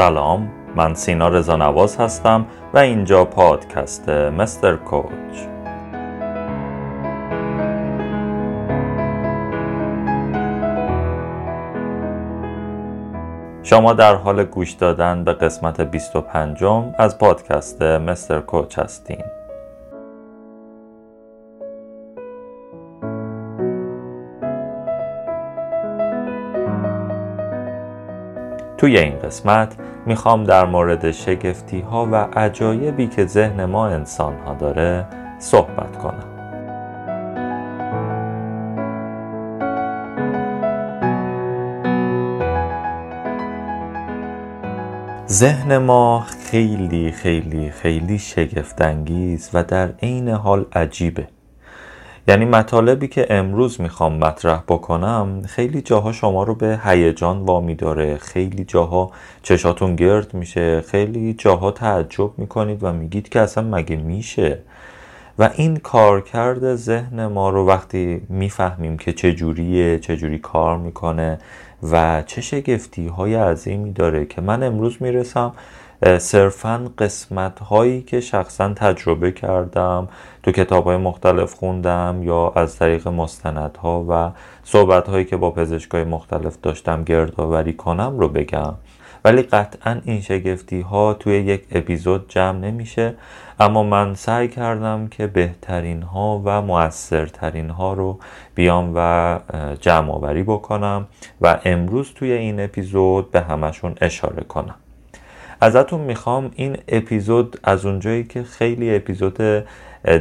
سلام من سینا رضانواز هستم و اینجا پادکست مستر کوچ. شما در حال گوش دادن به قسمت 25 از پادکست مستر کوچ هستین. توی این قسمت می‌خوام در مورد شگفتی ها و عجایبی که ذهن ما انسان ها داره صحبت کنم. ذهن ما خیلی خیلی خیلی شگفتانگیز و در عین حال عجیبه. یعنی مطالبی که امروز می‌خوام مطرح بکنم خیلی جاها شما رو به هیجان وامی داره. خیلی جاها چشاتون گرد میشه. خیلی جاها تعجب می‌کنید و میگید که اصلا مگه میشه؟ و این کارکرد ذهن ما رو وقتی می‌فهمیم که چجوریه چجوری کار می‌کنه و چه شگفتی های عظیمی داره که من امروز می‌رسم صرفا قسمت هایی که شخصا تجربه کردم تو کتاب های مختلف خوندم یا از طریق مستندها و صحبت هایی که با پزشکای مختلف داشتم گردآوری کنم رو بگم. ولی قطعا این شگفتی ها توی یک اپیزود جمع نمیشه اما من سعی کردم که بهترین ها و موثرترین ها رو بیام و جمع آوری بکنم و امروز توی این اپیزود به همشون اشاره کنم. ازتون می‌خوام این اپیزود از اونجایی که خیلی اپیزود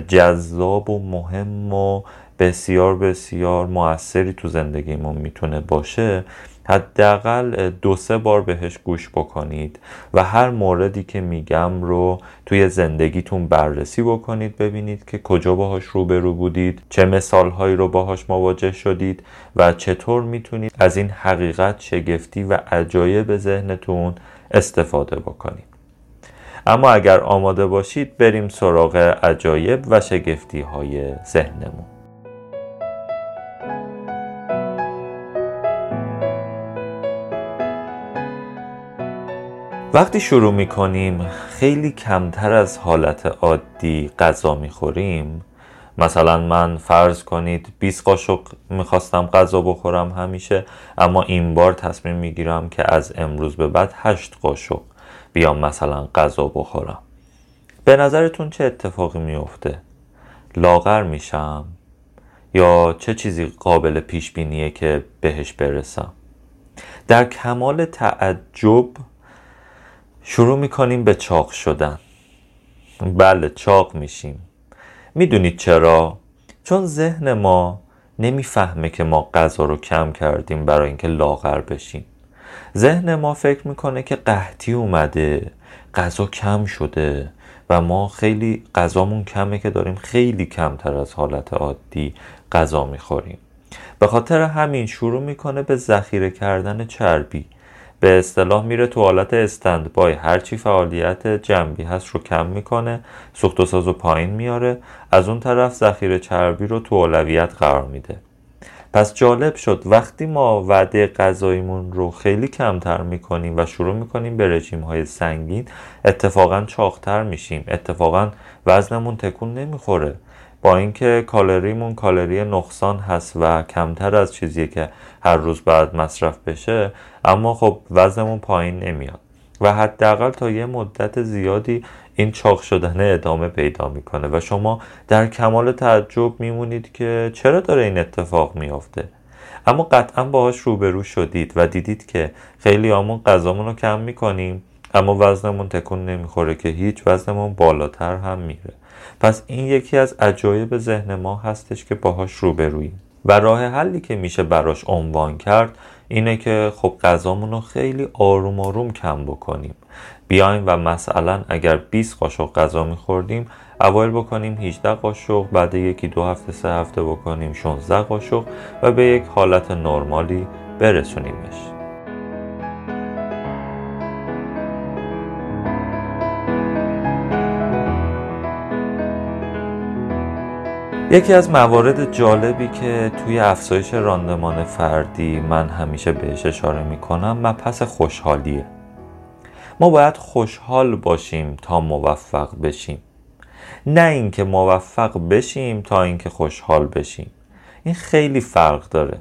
جذاب و مهم و بسیار بسیار موثری تو زندگیمون می‌تونه باشه حداقل دو سه بار بهش گوش بکنید و هر موردی که میگم رو توی زندگیتون بررسی بکنید ببینید که کجا باهاش روبرو بودید چه مثالهایی رو باهاش مواجه شدید و چطور می‌تونید از این حقیقت شگفتی و عجایب ذهنتون استفاده بکنید اما اگر آماده باشید بریم سراغ عجایب و شگفتی های ذهنمون. وقتی شروع می کنیم خیلی کمتر از حالت عادی غذا می خوریم مثلا من فرض کنید 20 قاشق می‌خواستم غذا بخورم همیشه اما این بار تصمیم می‌گیرم که از امروز به بعد 8 قاشق بیام مثلا غذا بخورم. به نظرتون چه اتفاقی میفته لاغر میشم؟ یا چه چیزی قابل پیش بینیه که بهش برسم؟ در کمال تعجب شروع می‌کنیم به چاق شدن. بله چاق میشیم. می‌دونید چرا؟ چون ذهن ما نمی‌فهمه که ما غذا رو کم کردیم برای اینکه لاغر بشیم. ذهن ما فکر می‌کنه که قحطی اومده غذا کم شده و ما خیلی غذامون کمه که داریم خیلی کمتر از حالت عادی غذا می‌خوریم. به خاطر همین شروع می‌کنه به ذخیره کردن چربی. به اصطلاح میره تو حالت استند بای. هرچی فعالیت جنبی هست رو کم می‌کنه سوخت و ساز و پایین میاره. از اون طرف ذخیره چربی رو تو اولویت قرار میده. پس جالب شد. وقتی ما وعده غذاییمون رو خیلی کمتر می‌کنیم و شروع می‌کنیم به رژیم های سنگین اتفاقا چاقتر میشیم. اتفاقا وزنمون تکون نمی‌خوره. با اینکه کالریمون کالری نقصان هست و کمتر از چیزی که هر روز باید مصرف بشه اما خب وزنمون پایین نمیاد و حداقل تا یه مدت زیادی این چاق شدن ادامه پیدا می‌کنه و شما در کمال تعجب میمونید که چرا داره این اتفاق میافته. اما قطعا باهاش روبرو شدید و دیدید که خیلی آمون غذامون رو کم می‌کنیم اما وزنمون تکون نمی‌خوره که هیچ وزنمون بالاتر هم میره. پس این یکی از عجایب ذهن ما هستش که باهاش روبرویم. و راه حلی که میشه براش عنوان کرد اینه که خب غذامون رو خیلی آروم آروم کم بکنیم. بیایم و مثلا اگر 20 قاشق غذا میخوردیم اول بکنیم 18 قاشق بعد یکی دو هفته سه هفته بکنیم 16 قاشق و به یک حالت نرمالی برسونیمش. یکی از موارد جالبی که توی افزایش راندمان فردی من همیشه بهش اشاره می‌کنم مبحث خوشحالیه. ما باید خوشحال باشیم تا موفق بشیم. نه اینکه موفق بشیم تا اینکه خوشحال بشیم. این خیلی فرق داره.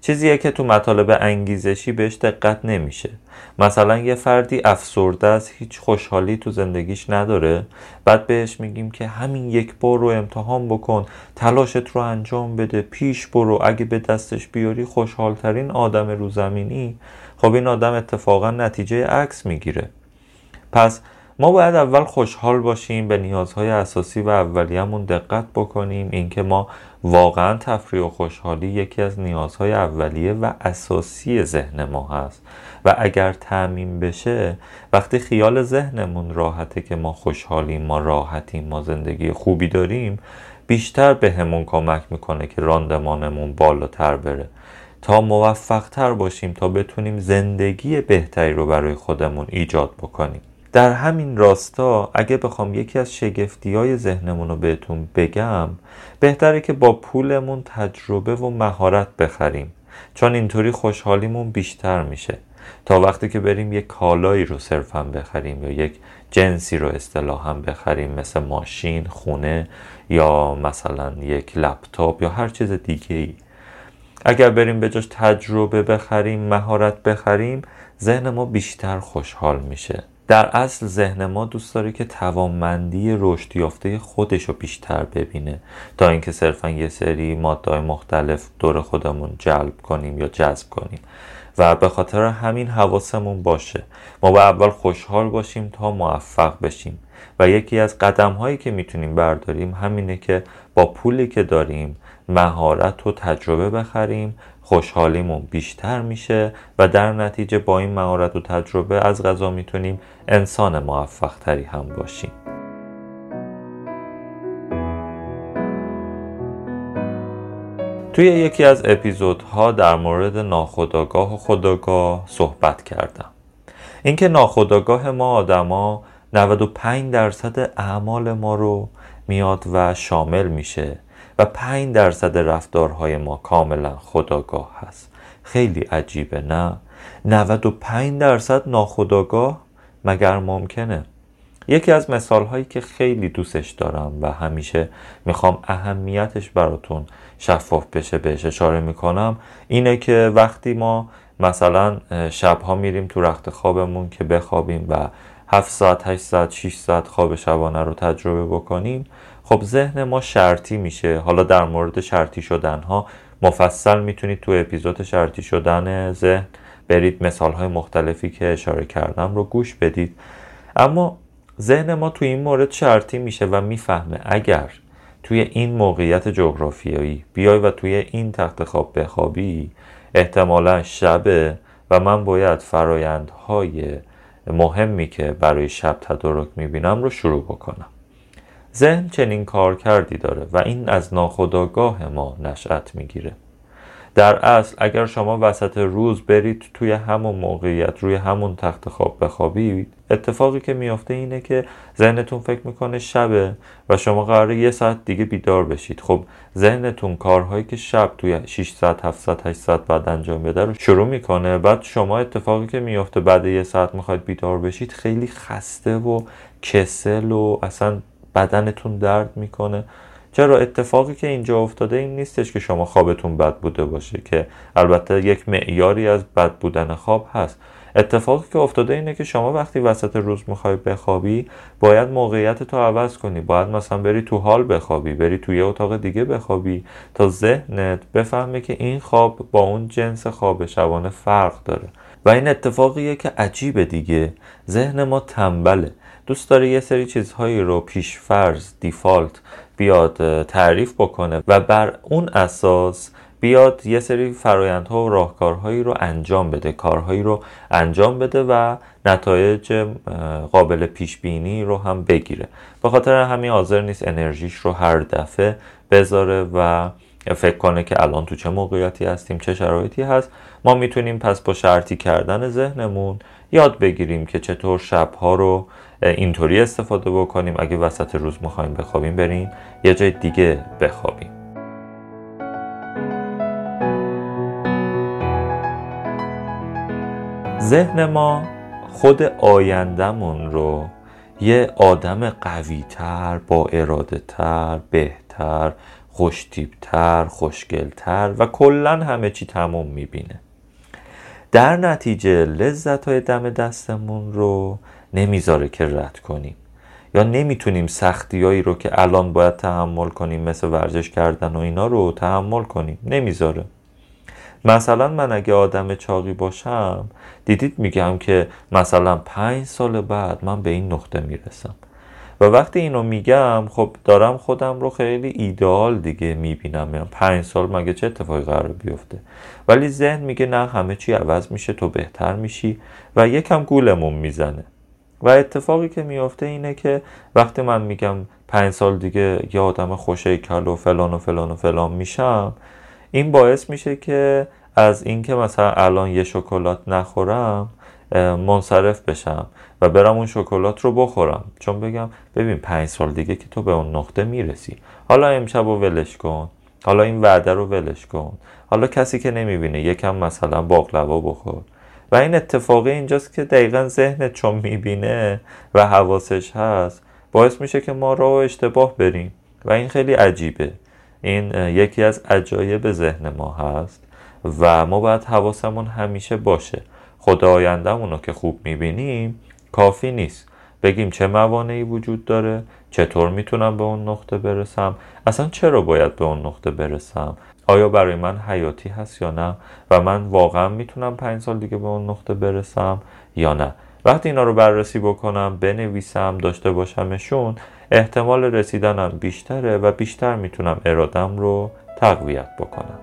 چیزیه که تو مطالب انگیزشی بهش دقت نمیشه. مثلا یه فردی افسرده است هیچ خوشحالی تو زندگیش نداره. بعد بهش میگیم که همین یک بار رو امتحان بکن تلاشت رو انجام بده پیش برو. اگه به دستش بیاری خوشحالترین آدم رو زمینی. خب این آدم اتفاقا نتیجه عکس می‌گیره. پس ما باید اول خوشحال باشیم به نیازهای اساسی و اولیه‌مون دقت بکنیم. اینکه ما واقعا تفریح و خوشحالی یکی از نیازهای اولیه و اساسی ذهن ما هست. و اگر تعمین بشه وقتی خیال ذهنمون راحته که ما خوشحالیم ما راحتیم ما زندگی خوبی داریم بیشتر به همون کمک می‌کنه که راندمانمون بالاتر بره. تا موفق تر باشیم تا بتونیم زندگی بهتری رو برای خودمون ایجاد بکنیم. در همین راستا اگه بخوام یکی از شگفتی های ذهنمون رو بهتون بگم بهتره که با پولمون تجربه و مهارت بخریم. چون اینطوری خوشحالیمون بیشتر میشه. تا وقتی که بریم یک کالایی رو صرفا بخریم یا یک جنسی رو اصطلاحا بخریم مثل ماشین، خونه یا مثلا یک لپتاپ یا هر چیز دیگه ای اگر بریم به جاش تجربه بخریم مهارت بخریم ذهن ما بیشتر خوشحال میشه. در اصل ذهن ما دوست داره که توانمندی رشد یافته خودش رو بیشتر ببینه. تا اینکه صرفا یه سری ماده مختلف دور خودمون جلب کنیم یا جذب کنیم. و به خاطر همین حواسمون باشه. ما با اول خوشحال باشیم تا موفق بشیم. و یکی از قدم هایی که می‌تونیم برداریم همینه که با پولی که داریم مهارت و تجربه بخریم خوشحالیمون بیشتر میشه و در نتیجه با این مهارت و تجربه از غذا می‌تونیم انسان موفق تری هم باشیم. توی یکی از اپیزودها در مورد ناخودآگاه و خداگاه صحبت کردم. اینکه ناخودآگاه ما آدما 95 درصد اعمال ما رو میاد و شامل میشه. و 5 درصد رفتارهای ما کاملا خداگاه هست. خیلی عجیبه نه؟ 95 درصد ناخداگاه مگر ممکنه؟ یکی از مثال هایی که خیلی دوستش دارم و همیشه می‌خوام اهمیتش براتون شفاف بشه بهش اشاره می‌کنم اینه که وقتی ما مثلا شبها میریم تو رخت خوابمون که بخوابیم و 7 ساعت 8 ساعت 6 ساعت خواب شبانه رو تجربه بکنیم خب ذهن ما شرطی میشه. حالا در مورد شرطی شدن ها مفصل می‌تونید تو اپیزود شرطی شدن ذهن برید مثال های مختلفی که اشاره کردم رو گوش بدید. اما ذهن ما تو این مورد شرطی میشه و می‌فهمه اگر توی این موقعیت جغرافیایی بیای و توی این تخت خواب بخوابی احتمالا شبه و من باید فرایندهای مهمی که برای شب تدارک می‌بینم رو شروع بکنم. ذهن چنین کار کردی داره و این از ناخودآگاه ما نشأت می‌گیره. در اصل اگر شما وسط روز برید توی همون موقعیت روی همون تخت خواب بخوابید اتفاقی که میافته اینه که ذهنتون فکر می‌کنه شبه و شما قراره یه ساعت دیگه بیدار بشید. خب ذهنتون کارهایی که شب توی 6 ساعت 7 ساعت 8 ساعت بعد انجام بده رو شروع می‌کنه بعد شما اتفاقی که میافته بعد یه ساعت می‌خواید بیدار بشید خیلی خسته و کسل و اصلا بدنتون درد می‌کنه. چرا؟ اتفاقی که اینجا افتاده این نیستش که شما خوابتون بد بوده باشه که البته یک معیاری از بد بودن خواب هست. اتفاقی که افتاده اینه که شما وقتی وسط روز می‌خوای بخوابی باید موقعیت تو عوض کنی. باید مثلا بری تو حال بخوابی بری توی اتاق دیگه بخوابی تا ذهنت بفهمه که این خواب با اون جنس خواب شبانه فرق داره. و این اتفاقیه که عجیبه دیگه. ذهن ما تنبله. دوست داره یه سری چیزهایی رو پیش فرض دیفالت بیاد تعریف بکنه و بر اون اساس بیاد یه سری فرایندها و راهکارهایی رو انجام بده کارهایی رو انجام بده و نتایج قابل پیش بینی رو هم بگیره. به خاطر همین حاضر نیست انرژیش رو هر دفعه بذاره و فکر کنه که الان تو چه موقعیتی هستیم چه شرایطی هست. ما می‌تونیم پس با شرطی کردن ذهنمون یاد بگیریم که چطور شبها رو اینطوری استفاده بکنیم. اگه وسط روز می‌خوایم بخوابیم بریم یه جای دیگه بخوابیم. ذهن ما خود آیندهمون رو یه آدم قویتر با اراده تر بهتر خوشتیبتر خوشگلتر و کلا همه چی تموم می‌بینه. در نتیجه لذت های دم دستمون رو نمی‌ذاره که رد کنیم. یا نمی‌تونیم سختیایی رو که الان باید تحمل کنیم مثل ورزش کردن و اینا رو تحمل کنیم. نمی‌ذاره. مثلا من اگه آدم چاقی باشم دیدید میگم که مثلا پنج سال بعد من به این نقطه می‌رسم. و وقتی اینو میگم خب دارم خودم رو خیلی ایدئال دیگه می‌بینم. یعنی پنج سال مگه چه اتفاقی قرار بیفته؟ ولی ذهن میگه نه همه چی عوض میشه تو بهتر میشی و یکم گولمون می‌زنه. و اتفاقی که میافته اینه که وقتی من میگم پنج سال دیگه یه آدم خوشیکل و فلان و فلان و فلان میشم این باعث میشه که از اینکه مثلا الان یه شکلات نخورم منصرف بشم و برم اون شکلات رو بخورم. چون بگم ببین پنج سال دیگه که تو به اون نقطه می‌رسی. حالا امشب رو ولش کن. حالا این وعده رو ولش کن. حالا کسی که نمی‌بینه یکم مثلا باقلوا بخور. و این اتفاقی اینجاست که دقیقا ذهنت چون می‌بینه و حواسش هست. باعث میشه که ما راه اشتباه بریم و این خیلی عجیبه. این یکی از عجایب ذهن ما هست و ما باید حواسمون همیشه باشه. خدا آیندهمون رو که خوب می‌بینیم کافی نیست. بگیم چه موانعی وجود داره چطور می‌تونم به اون نقطه برسم اصلا چرا باید به اون نقطه برسم؟ آیا برای من حیاتی هست یا نه؟ و من واقعا می‌تونم پنج سال دیگه به اون نقطه برسم یا نه؟ وقتی اینا رو بررسی بکنم بنویسم داشته باشمشون احتمال رسیدنم بیشتره و بیشتر می‌تونم ارادم رو تقویت بکنم.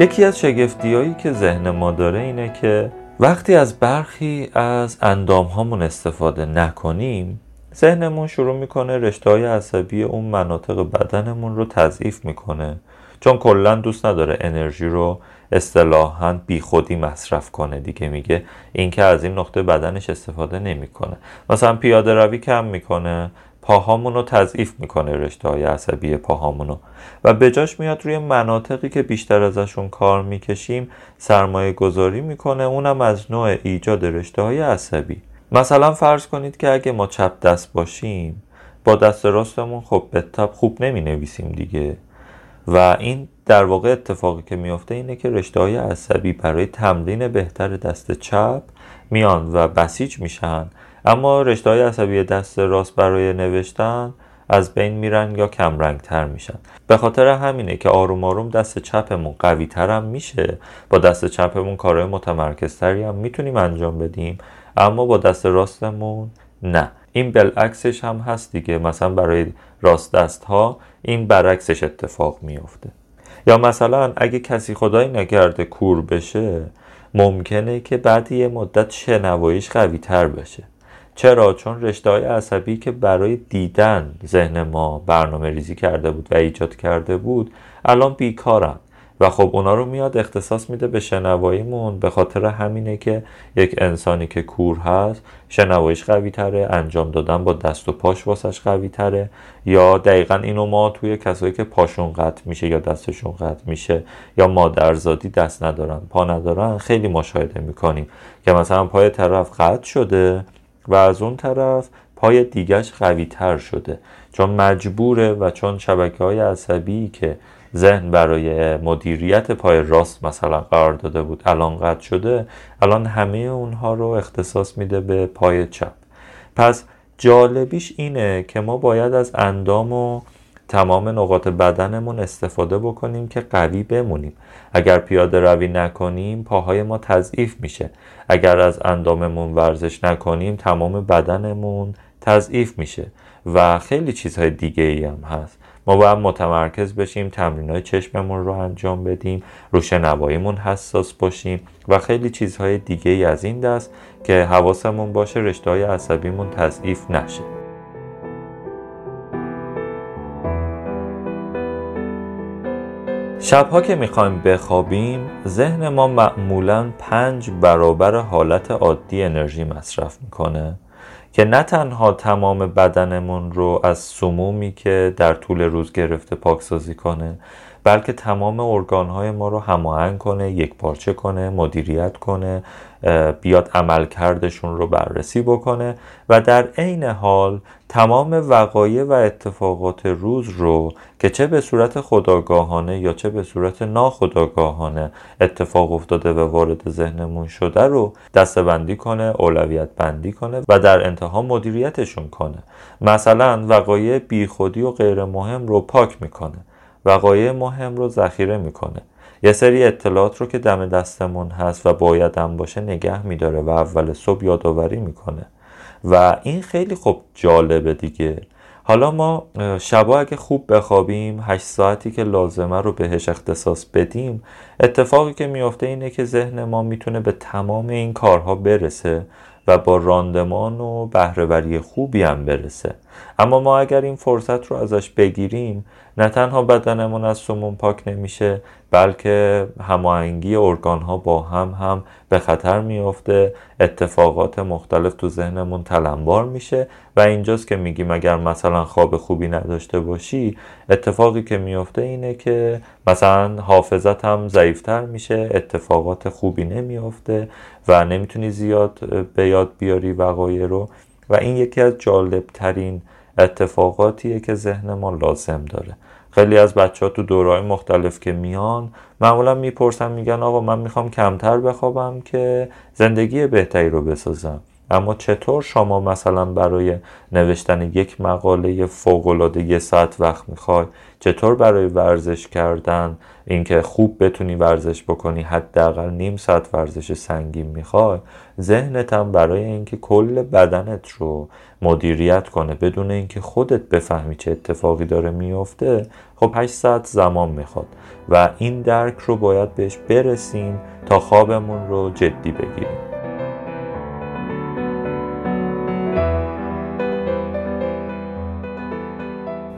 یکی از شگفتی هایی که ذهن ما داره اینه که وقتی از برخی از اندام هامون استفاده نکنیم ذهنمون شروع می‌کنه رشته های عصبی اون مناطق بدنمون رو تضعیف می‌کنه. چون کلا دوست نداره انرژی رو اصطلاحا بیخودی مصرف کنه. دیگه میگه اینکه از این نقطه بدنش استفاده نمی‌کنه. مثلا پیاده روی کم می‌کنه. پاهامون رو تضعیف می‌کنه رشته های عصبی پاهامونو. و به جاش میاد روی مناطقی که بیشتر ازشون کار می‌کشیم سرمایه گذاری می‌کنه اونم از نوع ایجاد رشته های عصبی. مثلا فرض کنید که اگه ما چپ دست باشیم با دست راستمون خب به تب خوب نمی نویسیم دیگه. و این در واقع اتفاقی که میافته اینه که رشته های عصبی برای تمرین بهتر دست چپ میان و بسیج میشن. اما رشته های عصبی دست راست برای نوشتن از بین میرن یا کمرنگ تر میشن. به خاطر همینه که آروم آروم دست چپمون قوی تر هم میشه. با دست چپمون کارهای متمرکزتری هم می‌تونیم انجام بدیم اما با دست راستمون نه. این بالعکسش هم هست دیگه. مثلا برای راست دست ها این برعکسش اتفاق میفته یا مثلا اگه کسی خدایی نکرده کور بشه ممکنه که بعد یه مدت شنواییش قوی تر بشه. چرا؟ چون رشته های عصبی که برای دیدن ذهن ما برنامه ریزی کرده بود و ایجاد کرده بود الان بیکارن. و خب اونا رو میاد اختصاص میده به شنواییمون به خاطر همینه که یک انسانی که کور هست شنواییش قوی تره انجام دادن با دست و پاش واسش قوی تره یا دقیقا اینو ما توی کسایی که پاشون قطع میشه یا دستشون قطع میشه یا مادرزادی دست ندارن پا ندارن خیلی مشاهده می‌کنیم که مثلا پای طرف قطع شده. و از اون طرف پای دیگرش قوی تر شده. چون مجبوره و چون شبکه های عصبی که ذهن برای مدیریت پای راست مثلا قرار داده بود الان قطع شده الان همه اونها رو اختصاص میده به پای چپ. پس جالبیش اینه که ما باید از اندام و تمام نقاط بدنمون استفاده بکنیم که قوی بمونیم. اگر پیاده روی نکنیم پاهای ما تضعیف میشه. اگر از انداممون ورزش نکنیم تمام بدنمون تضعیف میشه. و خیلی چیزهای دیگه ای هم هست. ما باید متمرکز بشیم تمرین های چشممون رو انجام بدیم رو شنواییمون حساس باشیم و خیلی چیزهای دیگه ای از این دست که حواسمون باشه رشته های عصبیمون تضعیف نشه. شبها که می‌خوایم بخوابیم ذهن ما معمولا پنج برابر حالت عادی انرژی مصرف می‌کنه که نه تنها تمام بدنمون رو از سمومی که در طول روز گرفته پاکسازی کنه بلکه تمام ارگانهای ما رو هماهنگ کنه یک پارچه کنه مدیریت کنه بیاد عملکردشون رو بررسی بکنه و در عین حال تمام وقایع و اتفاقات روز رو که چه به صورت خداگاهانه یا چه به صورت ناخداگاهانه اتفاق افتاده و وارد ذهنمون شده رو دستبندی کنه اولویت بندی کنه و در انتها مدیریتشون کنه. مثلا وقایع بیخودی و غیر مهم رو پاک می‌کنه. وقایع مهم رو ذخیره می‌کنه. یه سری اطلاعات رو که دم دستمون هست و باید هم باشه نگه میداره و اول صبح یادآوری می‌کنه. و این خیلی خب جالبه دیگه. حالا ما شبا اگه خوب بخوابیم هشت ساعتی که لازمه رو بهش اختصاص بدیم اتفاقی که میافته اینه که ذهن ما می‌تونه به تمام این کارها برسه و با راندمان و بهرهوری خوبی هم برسه. اما ما اگر این فرصت رو ازش بگیریم نه تنها بدنمون از سموم پاک نمیشه بلکه هماهنگی ارگان ها با هم هم به خطر میافته. اتفاقات مختلف تو ذهنمون تلمبار میشه و اینجاست که میگیم اگر مثلا خواب خوبی نداشته باشی اتفاقی که میافته اینه که مثلا حافظت هم ضعیفتر میشه اتفاقات خوبی نمیافته و نمی‌تونی زیاد به یاد بیاری وقایع رو. و این یکی از جالب ترین اتفاقاتیه که ذهن ما لازم داره. خیلی از بچه ها تو دورهای مختلف که میان معمولا می‌پرسن میگن آقا من می‌خوام کمتر بخوابم که زندگی بهتری رو بسازم. اما چطور شما مثلا برای نوشتن یک مقاله فوقالعاده یه ساعت وقت می‌خوای چطور برای ورزش کردن؟ اینکه خوب بتونی ورزش بکنی حداقل نیم ساعت ورزش سنگین می‌خوای. ذهنت هم برای اینکه کل بدنت رو مدیریت کنه بدون اینکه خودت بفهمی چه اتفاقی داره میفته خب 8 ساعت زمان می‌خواد. و این درک رو باید بهش برسیم تا خوابمون رو جدی بگیریم.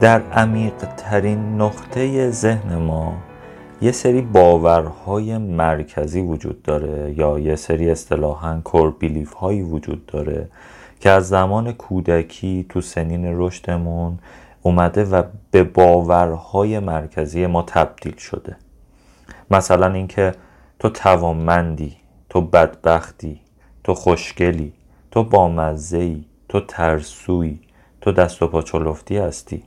در عمیق ترین نقطه ذهن ما یه سری باورهای مرکزی وجود داره یا یه سری اصطلاحا کور بیلیف هایی وجود داره که از زمان کودکی تو سنین رشدمون اومده و به باورهای مرکزی ما تبدیل شده. مثلا اینکه تو توانمندی تو بدبختی تو خوشگلی تو بامزهی تو ترسوی تو دست و پا چلفتی هستی.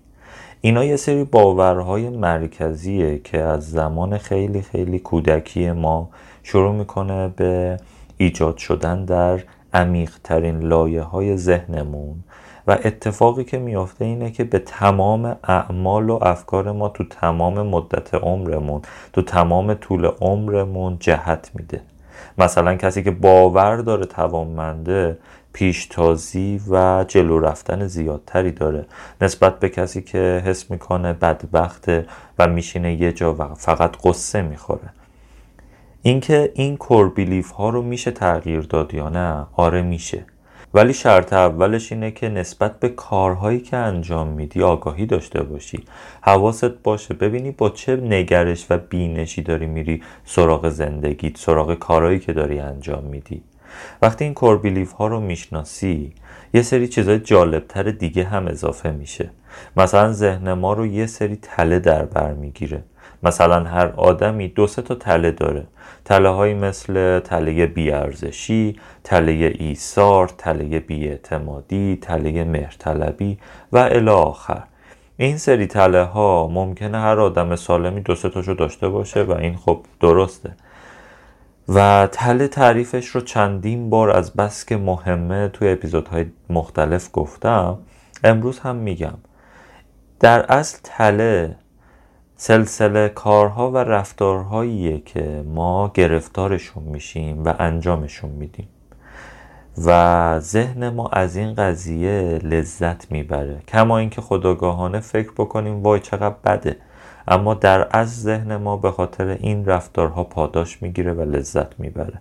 اینا یه سری باورهای مرکزیه که از زمان خیلی خیلی کودکی ما شروع می‌کنه به ایجاد شدن در عمیق ترین لایه های ذهنمون. و اتفاقی که میافته اینه که به تمام اعمال و افکار ما تو تمام مدت عمرمون تو تمام طول عمرمون جهت میده. مثلا کسی که باور داره توانمنده پیشتازی و جلو رفتن زیادتری داره. نسبت به کسی که حس می‌کنه بدبخته و میشینه یه جا و فقط قصه می‌خوره. اینکه این کور بیلیف ها رو میشه تغییر داد یا نه؟ آره میشه. ولی شرط اولش اینه که نسبت به کارهایی که انجام میدی آگاهی داشته باشی. حواست باشه ببینی با چه نگرش و بینشی داری میری سراغ زندگیت سراغ کارهایی که داری انجام میدی. وقتی این کور بیلیف ها رو می‌شناسی یه سری چیزای جالبتر دیگه هم اضافه میشه. مثلا ذهن ما رو یه سری تله در بر می‌گیره. مثلا هر آدمی دو سه تا تله داره. تله مثل تله بیارزشی تله ایثار تله بیاعتمادی تله مهرطلبی و الی آخر. این سری تله ها ممکنه هر آدم سالمی دو سه تاشو داشته باشه و این خب درسته. و تله تعریفش رو چندین بار از بس که مهمه توی اپیزودهای مختلف گفتم. امروز هم میگم. در اصل تله سلسله کارها و رفتارهاییه که ما گرفتارشون میشیم و انجامشون میدیم. و ذهن ما از این قضیه لذت می‌بره. کما اینکه خداگاهانه فکر بکنیم وای چقدر بده. اما در از ذهن ما به خاطر این رفتارها پاداش می‌گیره و لذت می‌بره.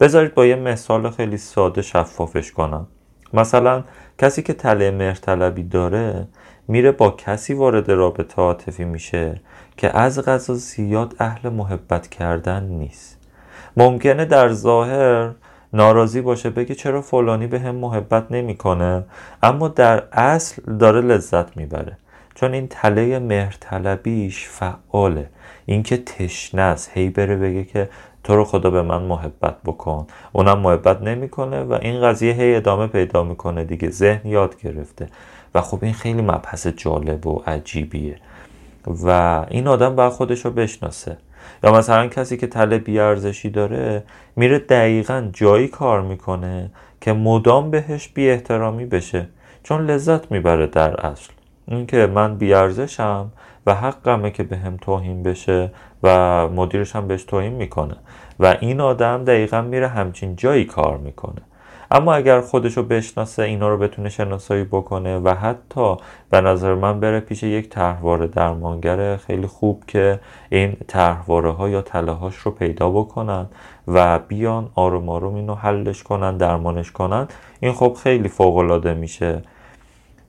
بذارید با یه مثال خیلی ساده شفافش کنم. مثلا کسی که تله مهرطلبی داره میره با کسی وارد رابطه عاطفی میشه که از غذا زیاد اهل محبت کردن نیست. ممکنه در ظاهر ناراضی باشه بگه چرا فلانی به هم محبت نمی‌کنه اما در اصل داره لذت می‌بره. چون این تله مهرطلبیش فعاله. اینکه تشنه است. هی بره بگه که تو رو خدا به من محبت بکن. اونم محبت نمی‌کنه و این قضیه هی ادامه پیدا می‌کنه دیگه. ذهن یاد گرفته. خب این خیلی مبحث جالب و عجیبیه. و این آدم باید خودش رو بشناسه. یا مثلا کسی که تله بیارزشی داره میره دقیقا جایی کار می‌کنه که مدام بهش بی احترامی بشه. چون لذت می‌بره در اصل. اینکه من بیارزشم و حقمه که به هم توهین بشه و مدیرش هم بهش توهین می‌کنه. و این آدم دقیقا میره همچین جایی کار می‌کنه. اما اگر خودشو بشناسه اینا رو بتونه شناسایی بکنه و حتی به نظر من بره پیش یک طرحواره درمانگر خیلی خوب که این طرحواره ها یا تله رو پیدا بکنن و بیان آروم آروم اینو حلش کنن درمانش کنن. این خب خیلی فوق میشه.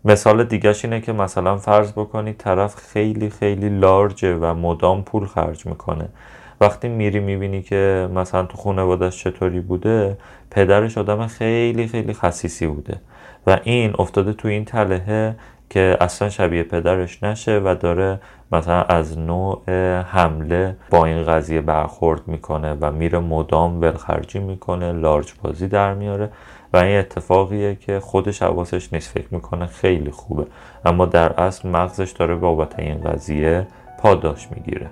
مثال دیگهش اینه که مثلا فرض بکنید طرف خیلی خیلی لارجه و مدام پول خرج می‌کنه. وقتی میری می‌بینی که مثلا تو خانوادش چطوری بوده پدرش آدم خیلی خیلی خصیصی بوده. و این افتاده تو این تلهه که اصلا شبیه پدرش نشه و داره مثلا از نوع حمله با این قضیه برخورد می‌کنه و میره مدام ولخرجی می‌کنه لارج بازی در میاره و این اتفاقیه که خودش حواسش نیست فکر می‌کنه خیلی خوبه. اما در اصل مغزش داره بابت این قضیه پاداش می‌گیره.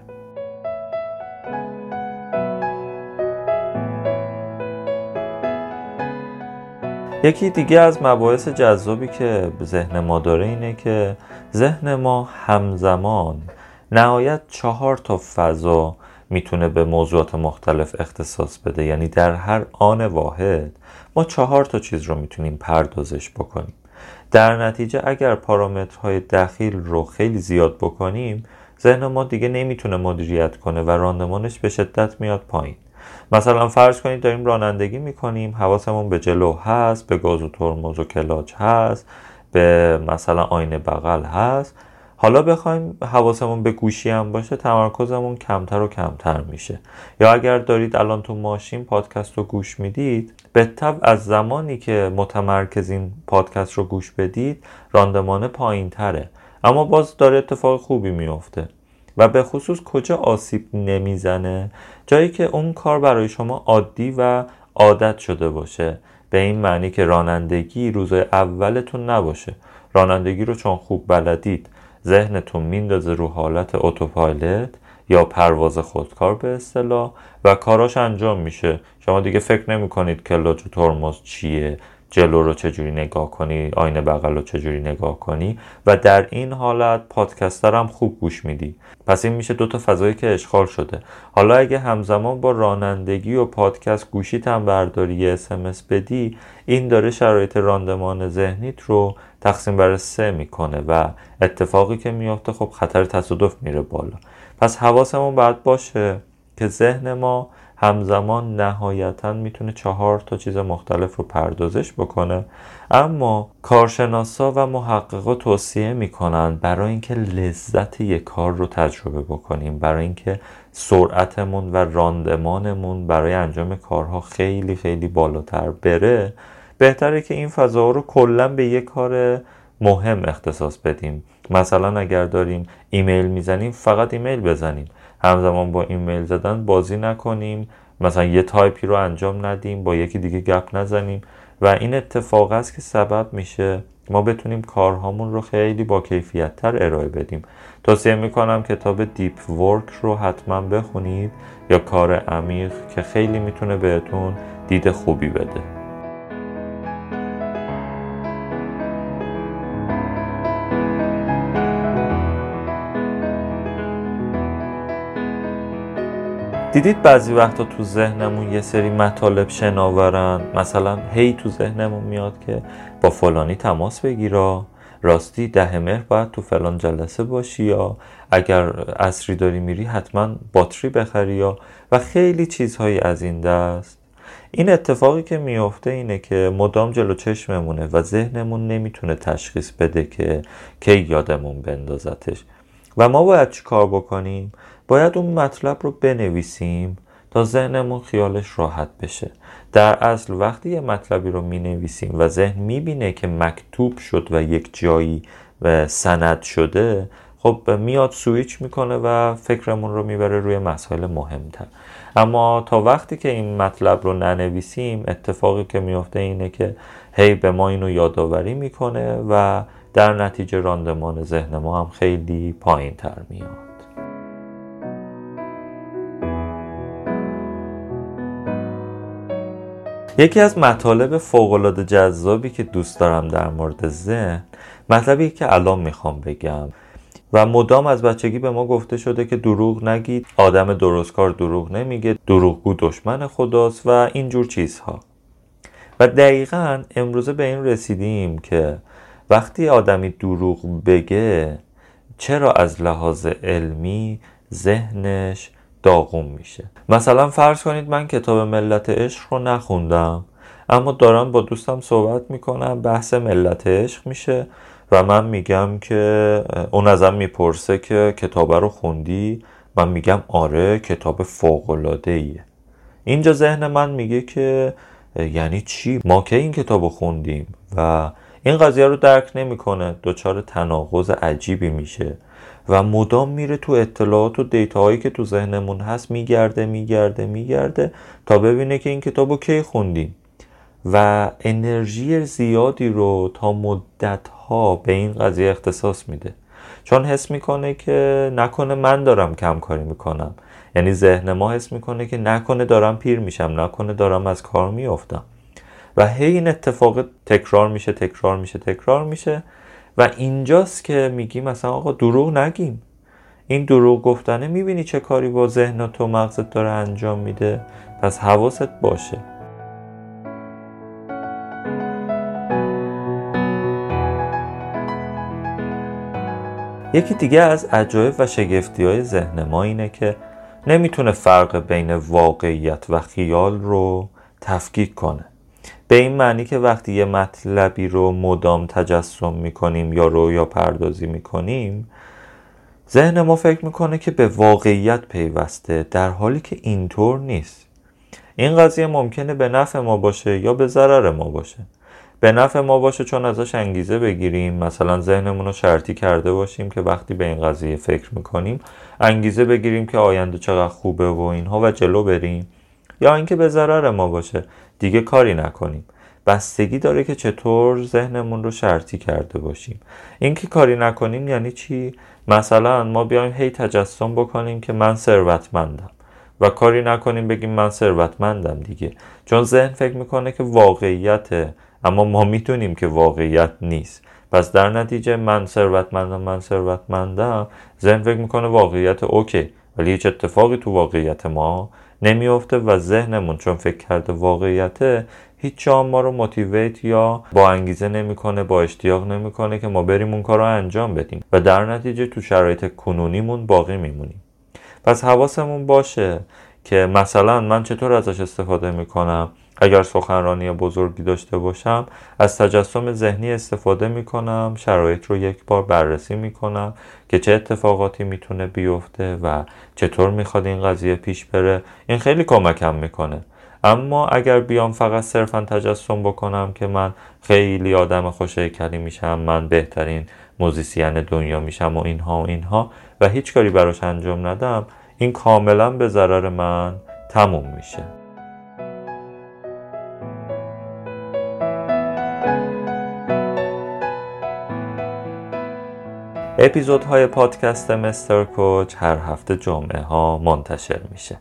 یکی دیگه از مباحث جذابی که ذهن ما داره اینه که ذهن ما همزمان نهایت چهار تا فضا می‌تونه به موضوعات مختلف اختصاص بده. یعنی در هر آن واحد ما چهار تا چیز رو می‌تونیم پردازش بکنیم. در نتیجه اگر پارامترهای دخیل رو خیلی زیاد بکنیم ذهن ما دیگه نمی‌تونه مدیریت کنه و راندمانش به شدت میاد پایین. مثلا فرض کنید داریم رانندگی می‌کنیم حواسمون به جلو هست به گاز و ترمز و کلاچ هست به مثلا آینه بغل هست. حالا بخوایم حواسمون به گوشی هم باشه تمرکزمون کمتر و کمتر میشه. یا اگر دارید الان تو ماشین پادکست رو گوش می‌دید به طب از زمانی که متمرکزین پادکست رو گوش بدید راندمان پایین تره اما باز داره اتفاق خوبی میفته و به خصوص کجا آسیب نمی‌زنه؟ جایی که اون کار برای شما عادی و عادت شده باشه. به این معنی که رانندگی روز اولتون نباشه. رانندگی رو چون خوب بلدید ذهنتون میندازه رو حالت اتوپایلت یا پرواز خودکار به اصطلاح و کاراش انجام میشه. شما دیگه فکر نمی کنید کلاچ و ترمز چیه. جلو رو چجوری نگاه کنی آینه بغل رو چجوری نگاه کنی. و در این حالت پادکستر هم خوب گوش میدی. پس این میشه دوتا فضایی که اشغال شده. حالا اگه همزمان با رانندگی و پادکست گوشیت هم برداری یه اسمس بدی این داره شرایط راندمان ذهنیت رو تقسیم بر سه می‌کنه و اتفاقی که میافته خب خطر تصادف میره بالا. پس حواسمون باید باشه که ذهن ما همزمان نهایتا می‌تونه چهار تا چیز مختلف رو پردازش بکنه. اما کارشناسا و محققا توصیه می‌کنن برای اینکه لذت یک کار رو تجربه بکنیم برای اینکه سرعتمون و راندمانمون برای انجام کارها خیلی خیلی بالاتر بره. بهتره که این فضا رو کلا به یک کار مهم اختصاص بدیم. مثلا اگر داریم ایمیل می‌زنیم فقط ایمیل بزنیم. همزمان با ایمیل زدن بازی نکنیم. مثلا یه تایپی رو انجام ندیم با یکی دیگه گپ نزنیم. و این اتفاق است که سبب میشه ما بتونیم کارهامون رو خیلی با کیفیت تر ارائه بدیم. توصیه می‌کنم کتاب Deep Work رو حتما بخونید یا کار عمیق که خیلی می‌تونه بهتون دید خوبی بده. دیدید بعضی وقتا تو ذهنمون یه سری مطالب شناورن؟ مثلا هی تو ذهنمون میاد که با فلانی تماس بگیرا راستی ده مهر باید تو فلان جلسه باشی یا اگر اصری داری میری حتما باتری بخری یا و خیلی چیزهایی از این دست. این اتفاقی که میافته اینه که مدام جلو چشممونه و ذهنمون نمی‌تونه تشخیص بده که کی یادمون بندازتش. و ما باید چی کار بکنیم؟ باید اون مطلب رو بنویسیم تا ذهنمون خیالش راحت بشه. در اصل وقتی یه مطلبی رو می نویسیم و ذهن می بینه که مکتوب شد و یک جایی سند شده خب میاد سویچ می‌کنه و فکرمون رو می‌بره روی مسائل مهمتر. اما تا وقتی که این مطلب رو ننویسیم اتفاقی که میفته اینه که هی به ما اینو یادآوری می‌کنه و در نتیجه راندمان ذهن ما هم خیلی پایین تر میاد. یکی از مطالب فوقالعاده جذابی که دوست دارم در مورد ذهن مطلبی که الان می‌خوام بگم. و مدام از بچگی به ما گفته شده که دروغ نگید آدم درستکار دروغ نمیگه دروغگو دشمن خداست و اینجور چیزها. و دقیقا امروزه به این رسیدیم که وقتی آدمی دروغ بگه چرا از لحاظ علمی ذهنش داغون میشه. مثلا فرض کنید من کتاب ملت عشق رو نخوندم اما دارم با دوستم صحبت می‌کنم بحث ملت عشق میشه و من میگم که اون ازم می‌پرسه که کتاب رو خوندی؟ من میگم آره کتاب فوق ایه اینجا ذهن من میگه که یعنی چی؟ ما که این کتاب رو خوندیم؟ و این قضیه رو درک نمی‌کنه. دچار تناقض عجیبی میشه. و مدام میره تو اطلاعات و دیتاهایی که تو ذهنمون هست میگرده میگرده میگرده تا ببینه که این کتاب رو کی خوندیم و انرژی زیادی رو تا مدت ها به این قضیه اختصاص میده. چون حس می‌کنه که نکنه من دارم کم کاری می‌کنم. یعنی ذهن ما حس می‌کنه که نکنه دارم پیر میشم نکنه دارم از کار میافتم. و هی این اتفاق تکرار میشه تکرار میشه تکرار میشه. و اینجاست که میگیم مثلا آقا دروغ نگیم. این دروغ گفتنه می‌بینی چه کاری با ذهن تو مغزت داره انجام میده. پس حواست باشه. یکی دیگه از عجایب و شگفتی های ذهن ما اینه که نمی‌تونه فرق بین واقعیت و خیال رو تفکیک کنه. به این معنی که وقتی یه مطلبی رو مدام تجسم می‌کنیم یا رویا پردازی می‌کنیم ذهن ما فکر می‌کنه که به واقعیت پیوسته در حالی که اینطور نیست. این قضیه ممکنه به نفع ما باشه یا به ضرر ما باشه. به نفع ما باشه چون ازش انگیزه بگیریم. مثلا ذهنمون رو شرطی کرده باشیم که وقتی به این قضیه فکر می‌کنیم انگیزه بگیریم که آینده چقدر خوبه و اینها و جلو بریم. یا اینکه به ضرر ما باشه. دیگه کاری نکنیم. بستگی داره که چطور ذهنمون رو شرطی کرده باشیم. اینکه کاری نکنیم یعنی چی؟ مثلا ما بیایم هی تجسم بکنیم که من ثروتمندم. و کاری نکنیم بگیم من ثروتمندم دیگه. چون ذهن فکر می‌کنه که واقعیت اما ما می‌تونیم که واقعیت نیست. پس در نتیجه من ثروتمندم من ثروتمندم ذهن فکر می‌کنه واقعیت اوکی. ولی هیچ اتفاقی تو واقعیت ما نمیافته و ذهنمون چون فکر کرده واقعیته هیچ جا ما رو موتیویت یا با انگیزه نمی‌کنه با اشتیاق نمی‌کنه که ما بریم اون کار رو انجام بدیم. و در نتیجه تو شرایط کنونیمون باقی میمونیم. پس حواسمون باشه که مثلا من چطور ازش استفاده می‌کنم؟ اگر سخنرانی بزرگی داشته باشم از تجسم ذهنی استفاده می کنم شرایط رو یک بار بررسی می کنم که چه اتفاقاتی می‌تونه بیفته و چطور می‌خواد این قضیه پیش بره. این خیلی کمکم می‌کنه. اما اگر بیام فقط صرفا تجسم بکنم که من خیلی آدم خوشهیکلی میشم من بهترین موزیسین دنیا میشم و اینها و اینها و هیچ کاری براش انجام ندم این کاملا به ضرر من تموم میشه. اپیزودهای پادکست مستر کوچ هر هفته جمعه ها منتشر میشه.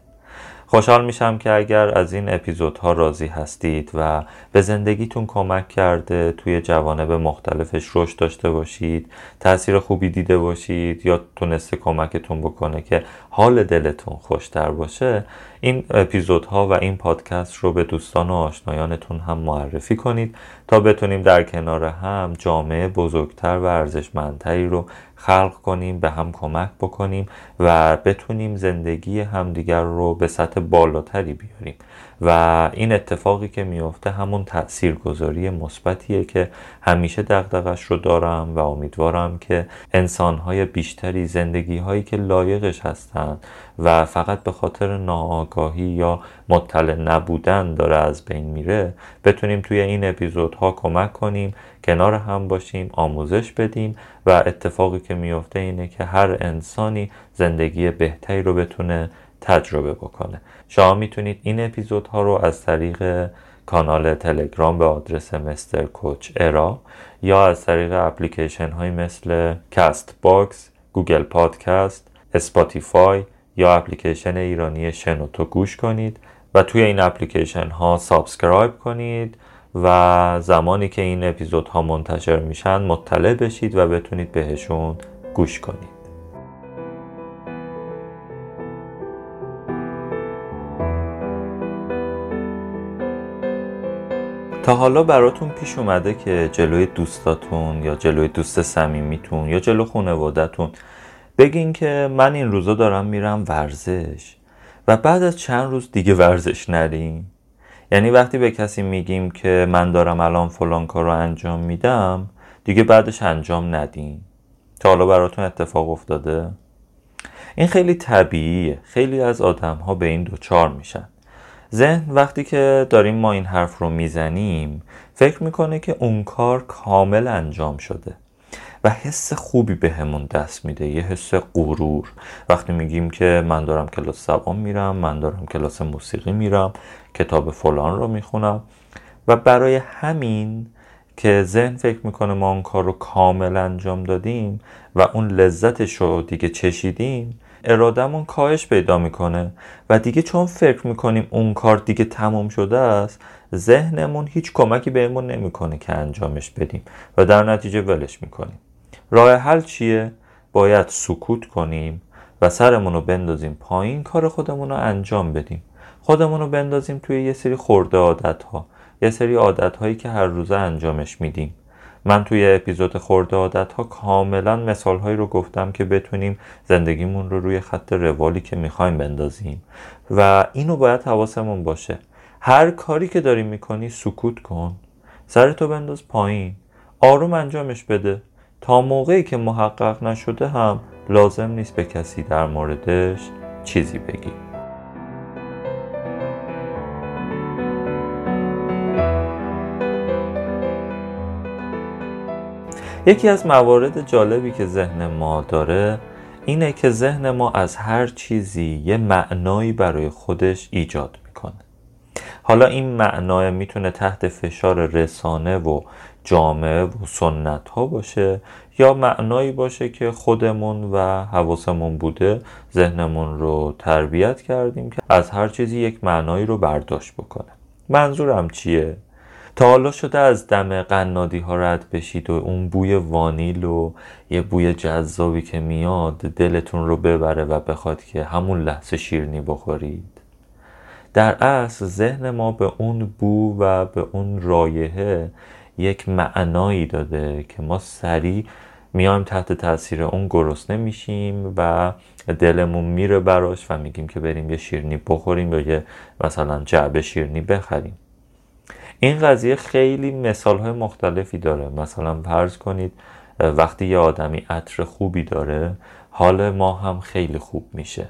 خوشحال میشم که اگر از این اپیزودها راضی هستید و به زندگیتون کمک کرده توی جوانب مختلفش رشد داشته باشید تاثیر خوبی دیده باشید یا تونسته کمکتون بکنه که حال دلتون خوشتر باشه این اپیزودها و این پادکست رو به دوستان و آشنایانتون هم معرفی کنید تا بتونیم در کنار هم جامعه بزرگتر و ارزشمندتری رو خلق کنیم به هم کمک بکنیم و بتونیم زندگی همدیگر رو به سطح بالاتری بیاریم. و این اتفاقی که میفته همون تاثیرگذاری مثبتیه که همیشه دغدغش رو دارم و امیدوارم که انسانهای بیشتری زندگی هایی که لایقش هستند و فقط به خاطر ناآگاهی یا مطلع نبودن داره از بین میره بتونیم توی این اپیزودها کمک کنیم کنار هم باشیم آموزش بدیم و اتفاقی که میفته اینه که هر انسانی زندگی بهتری رو بتونه تجربه بکنه. شما می‌تونید این اپیزودها رو از طریق کانال تلگرام به آدرس مستر کوچ ارا یا از طریق اپلیکیشن های مثل Castbox، Google Podcast، Spotify یا اپلیکیشن ایرانی شنوتو گوش کنید و توی این اپلیکیشن ها subscribe کنید و زمانی که این اپیزودها منتشر میشن مطلع بشید و بتونید بهشون گوش کنید. تا حالا براتون پیش اومده که جلوی دوستاتون یا جلوی دوست صمیمیتون یا جلو خانوادهتون بگین که من این روزا دارم میرم ورزش و بعد از چند روز دیگه ورزش نریم یعنی وقتی به کسی میگیم که من دارم الان فلان کار رو انجام میدم دیگه بعدش انجام ندیم تا حالا براتون اتفاق افتاده؟ این خیلی طبیعیه. خیلی از آدم ها به این دوچار میشن. ذهن وقتی که داریم ما این حرف رو می‌زنیم فکر می‌کنه که اون کار کامل انجام شده. و حس خوبی بهمون به دست میده یه حس غرور. وقتی میگیم که من دارم کلاس زبان میرم من دارم کلاس موسیقی میرم کتاب فلان رو می‌خونم. و برای همین که ذهن فکر می‌کنه ما اون کار رو کامل انجام دادیم و اون لذتش رو دیگه چشیدیم ارادهمون کاهش پیدا می‌کنه و دیگه چون فکر می‌کنیم اون کار دیگه تمام شده است ذهنمون هیچ کمکی بهمون نمی‌کنه که انجامش بدیم و در نتیجه ولش می‌کنیم. راه حل چیه؟ باید سکوت کنیم و سرمون رو بندازیم پایین کار خودمون رو انجام بدیم. خودمون رو بندازیم توی یه سری خورده عادت ها یه سری عادت هایی که هر روزه انجامش میدیم. من توی اپیزود خورده عادت ها کاملا مثال هایی رو گفتم که بتونیم زندگیمون رو روی خط روالی که می‌خوایم بندازیم. و اینو باید حواسمون باشه. هر کاری که داری می‌کنی سکوت کن. سرتو بنداز پایین. آروم انجامش بده. تا موقعی که محقق نشده هم لازم نیست به کسی در موردش چیزی بگی. یکی از موارد جالبی که ذهن ما داره اینه که ذهن ما از هر چیزی یه معنایی برای خودش ایجاد می‌کنه حالا این معنای می‌تونه تحت فشار رسانه و جامعه و سنت ها باشه یا معنایی باشه که خودمون و حواسمون بوده ذهنمون رو تربیت کردیم که از هر چیزی یک معنایی رو برداشت بکنه منظورم چیه؟ تا حالا شده از دم قنادی ها رد بشید و اون بوی وانیل و یه بوی جذابی که میاد دلتون رو ببره و بخواد که همون لحظه شیرنی بخورید. در اصل ذهن ما به اون بو و به اون رایحه یک معنایی داده که ما سریع میایم تحت تاثیر اون گرسنه میشیم و دلمون میره براش و میگیم که بریم یه شیرنی بخوریم یا یه مثلا جعبه شیرنی بخریم. این قضیه خیلی مثال های مختلفی داره. مثلا فرض کنید وقتی یه آدمی عطر خوبی داره حال ما هم خیلی خوب میشه.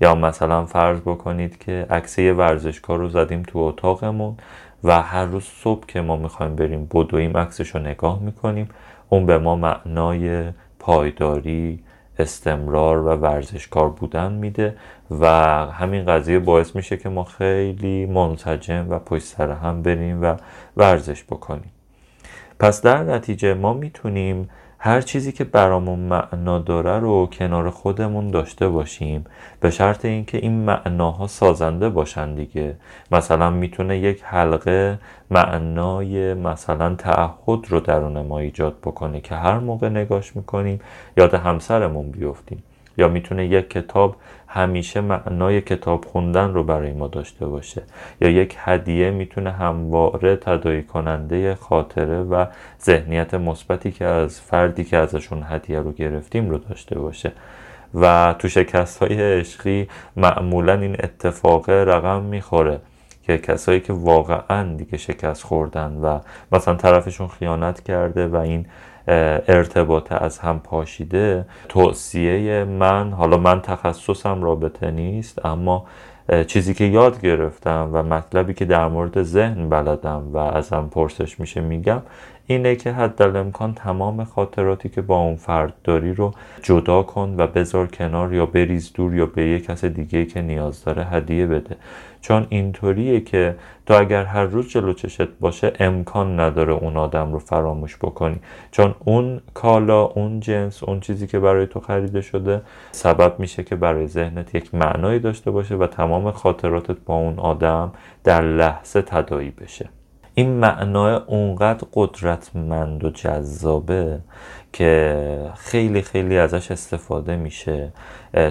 یا مثلا فرض بکنید که عکسه ورزشکار رو زدیم تو اتاقمون و هر روز صبح که ما می‌خوایم بریم بدویم عکسش رو نگاه می‌کنیم اون به ما معنای پایداری استمرار و ورزشکار بودن میده و همین قضیه باعث میشه که ما خیلی منسجم و پشت سر هم بریم و ورزش بکنیم. پس در نتیجه ما می‌تونیم هر چیزی که برامون معنا داره رو کنار خودمون داشته باشیم. به شرط اینکه این معناها سازنده باشن دیگه. مثلا می‌تونه یک حلقه معنای مثلا تعهد رو درون ما ایجاد بکنه که هر موقع نگاش می‌کنیم یاد همسرمون بیفتیم. یا می‌تونه یک کتاب همیشه معنای کتاب خوندن رو برای ما داشته باشه. یا یک هدیه می‌تونه همواره تدایی کننده خاطره و ذهنیت مثبتی که از فردی که ازشون هدیه رو گرفتیم رو داشته باشه. و تو شکست های عشقی معمولا این اتفاق رقم می‌خوره که کسایی که واقعا دیگه شکست خوردن و مثلا طرفشون خیانت کرده و این ارتباط از هم پاشیده. توصیه من حالا من تخصصم رابطه نیست اما چیزی که یاد گرفتم و مطلبی که در مورد ذهن بلدم و ازم پرسش میشه میگم اینه که حد امکان تمام خاطراتی که با اون فرد داری رو جدا کن و بذار کنار یا بریز دور یا به یه کس دیگه که نیاز داره هدیه بده. چون اینطوریه که تو اگر هر روز جلو چشت باشه امکان نداره اون آدم رو فراموش بکنی. چون اون کالا اون جنس اون چیزی که برای تو خریده شده سبب میشه که برای ذهنت یک معنایی داشته باشه و تمام خاطراتت با اون آدم در لحظه تدایی بشه. این معنای اونقدر قدرتمند و جذابه که خیلی خیلی ازش استفاده میشه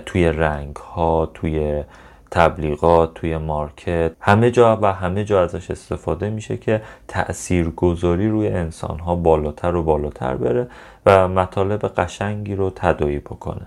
توی رنگ ها توی تبلیغات توی مارکت. همه جا و همه جا ازش استفاده میشه که تأثیر گذاری روی انسان ها بالاتر و بالاتر بره و مطالب قشنگی رو تدایی بکنه.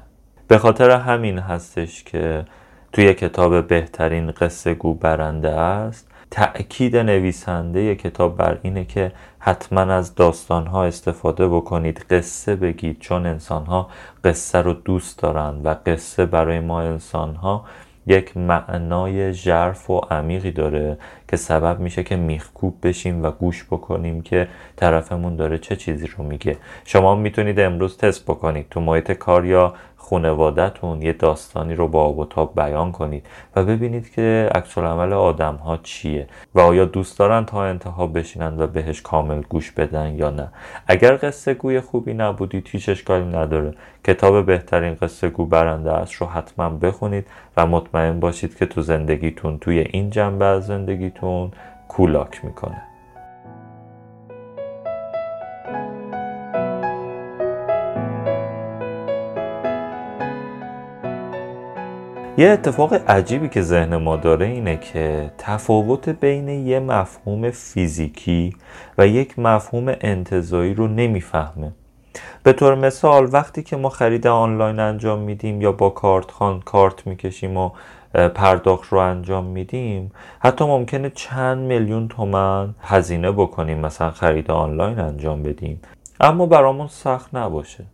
به خاطر همین هستش که توی کتاب بهترین قصه گو برنده است. تأکید نویسنده کتاب بر اینه که حتما از داستانها استفاده بکنید. قصه بگید چون انسانها قصه رو دوست دارند و قصه برای ما انسانها یک معنای ژرف و عمیقی داره که سبب میشه که میخکوب بشیم و گوش بکنیم که طرفمون داره چه چیزی رو میگه. شما می‌تونید امروز تست بکنید تو محیط کار یا خونوادهتون یه داستانی رو با آب و تاب بیان کنید و ببینید که عکس عمل آدم ها چیه و آیا دوست دارن تا انتها بشینن و بهش کامل گوش بدن یا نه. اگر قصه گوی خوبی نبودید هیچ اشکالی نداره. کتاب بهترین قصه گو برنده است رو حتما بخونید و مطمئن باشید که تو زندگیتون توی این جنبه از زندگیتون کولاک می‌کنه. یه اتفاق عجیبی که ذهن ما داره اینه که تفاوت بین یه مفهوم فیزیکی و یک مفهوم انتظایی رو نمی‌فهمه. به طور مثال وقتی که ما خرید آنلاین انجام میدیم یا با کارت خان کارت می‌کشیم و پرداخت رو انجام میدیم حتی ممکنه چند میلیون تومن هزینه بکنیم مثلا خرید آنلاین انجام بدیم. اما برامون سخت نباشه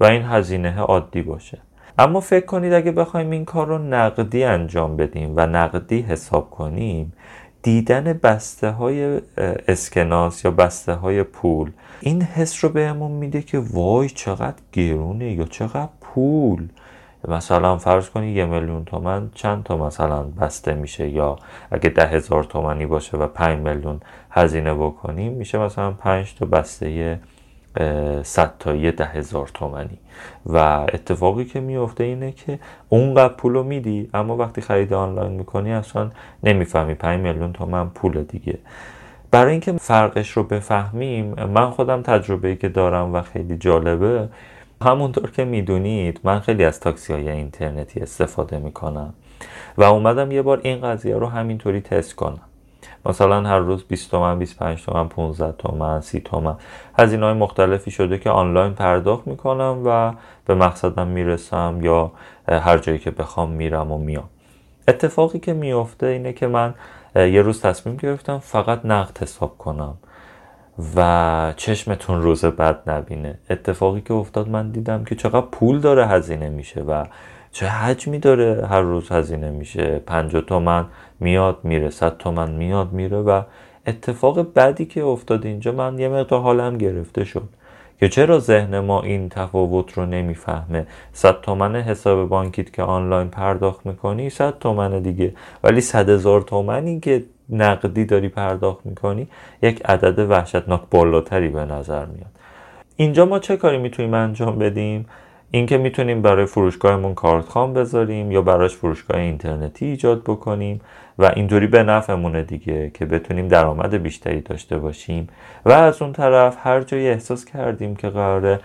و این هزینه عادی باشه. اما فکر کنید اگه بخوایم این کار رو نقدی انجام بدیم و نقدی حساب کنیم دیدن بسته های اسکناس یا بسته های پول این حس رو بهمون میده که وای چقدر گرونه یا چقدر پول. مثلا فرض کنید یه میلیون تومن چند تا مثلا بسته میشه یا اگه ده هزار تومنی باشه و پنج میلیون هزینه بکنیم میشه مثلا پنج تا بسته صد تایی ده هزار تومنی. و اتفاقی که میفته اینه که اونقدر پول رو میدی اما وقتی خرید آنلاین می‌کنی اصلا نمی‌فهمی. 5 میلیون تومن پول دیگه. برای اینکه فرقش رو بفهمیم من خودم تجربه که دارم و خیلی جالبه. همونطور که می‌دونید من خیلی از تاکسی های اینترنتی استفاده می‌کنم. و اومدم یه بار این قضیه رو همینطوری تست کنم. مثلا هر روز 20 تومن 25 تومن 15 تومن 30 تومن. هزینه های مختلفی شده که آنلاین پرداخت می‌کنم و به مقصدم می‌رسم یا هر جایی که بخوام میرم و میام. اتفاقی که میفته اینه که من یه روز تصمیم گرفتم فقط نقد حساب کنم و چشمتون روز بد نبینه. اتفاقی که افتاد من دیدم که چقدر پول داره هزینه میشه و چه حجمی داره هر روز هزینه میشه. 50 تومن میاد میره 100 تومن میاد میره و اتفاق بعدی که افتاد اینجا من یه مقدار حالم گرفته شد که چرا ذهن ما این تفاوت رو نمی‌فهمه؟ 100 تومن حساب بانکیت که آنلاین پرداخت می‌کنی 100 تومن دیگه. ولی 100 هزار تومنی که نقدی داری پرداخت می‌کنی یک عدد وحشتناک بالاتری به نظر میاد. اینجا ما چه کاری می‌تونیم انجام بدیم؟ اینکه می‌تونیم برای فروشگاهمون کارت خام بذاریم یا براش فروشگاه اینترنتی ایجاد بکنیم. و اینطوری به نفعمونه دیگه که بتونیم درآمد بیشتری داشته باشیم. و از اون طرف هر جایی احساس کردیم که قراره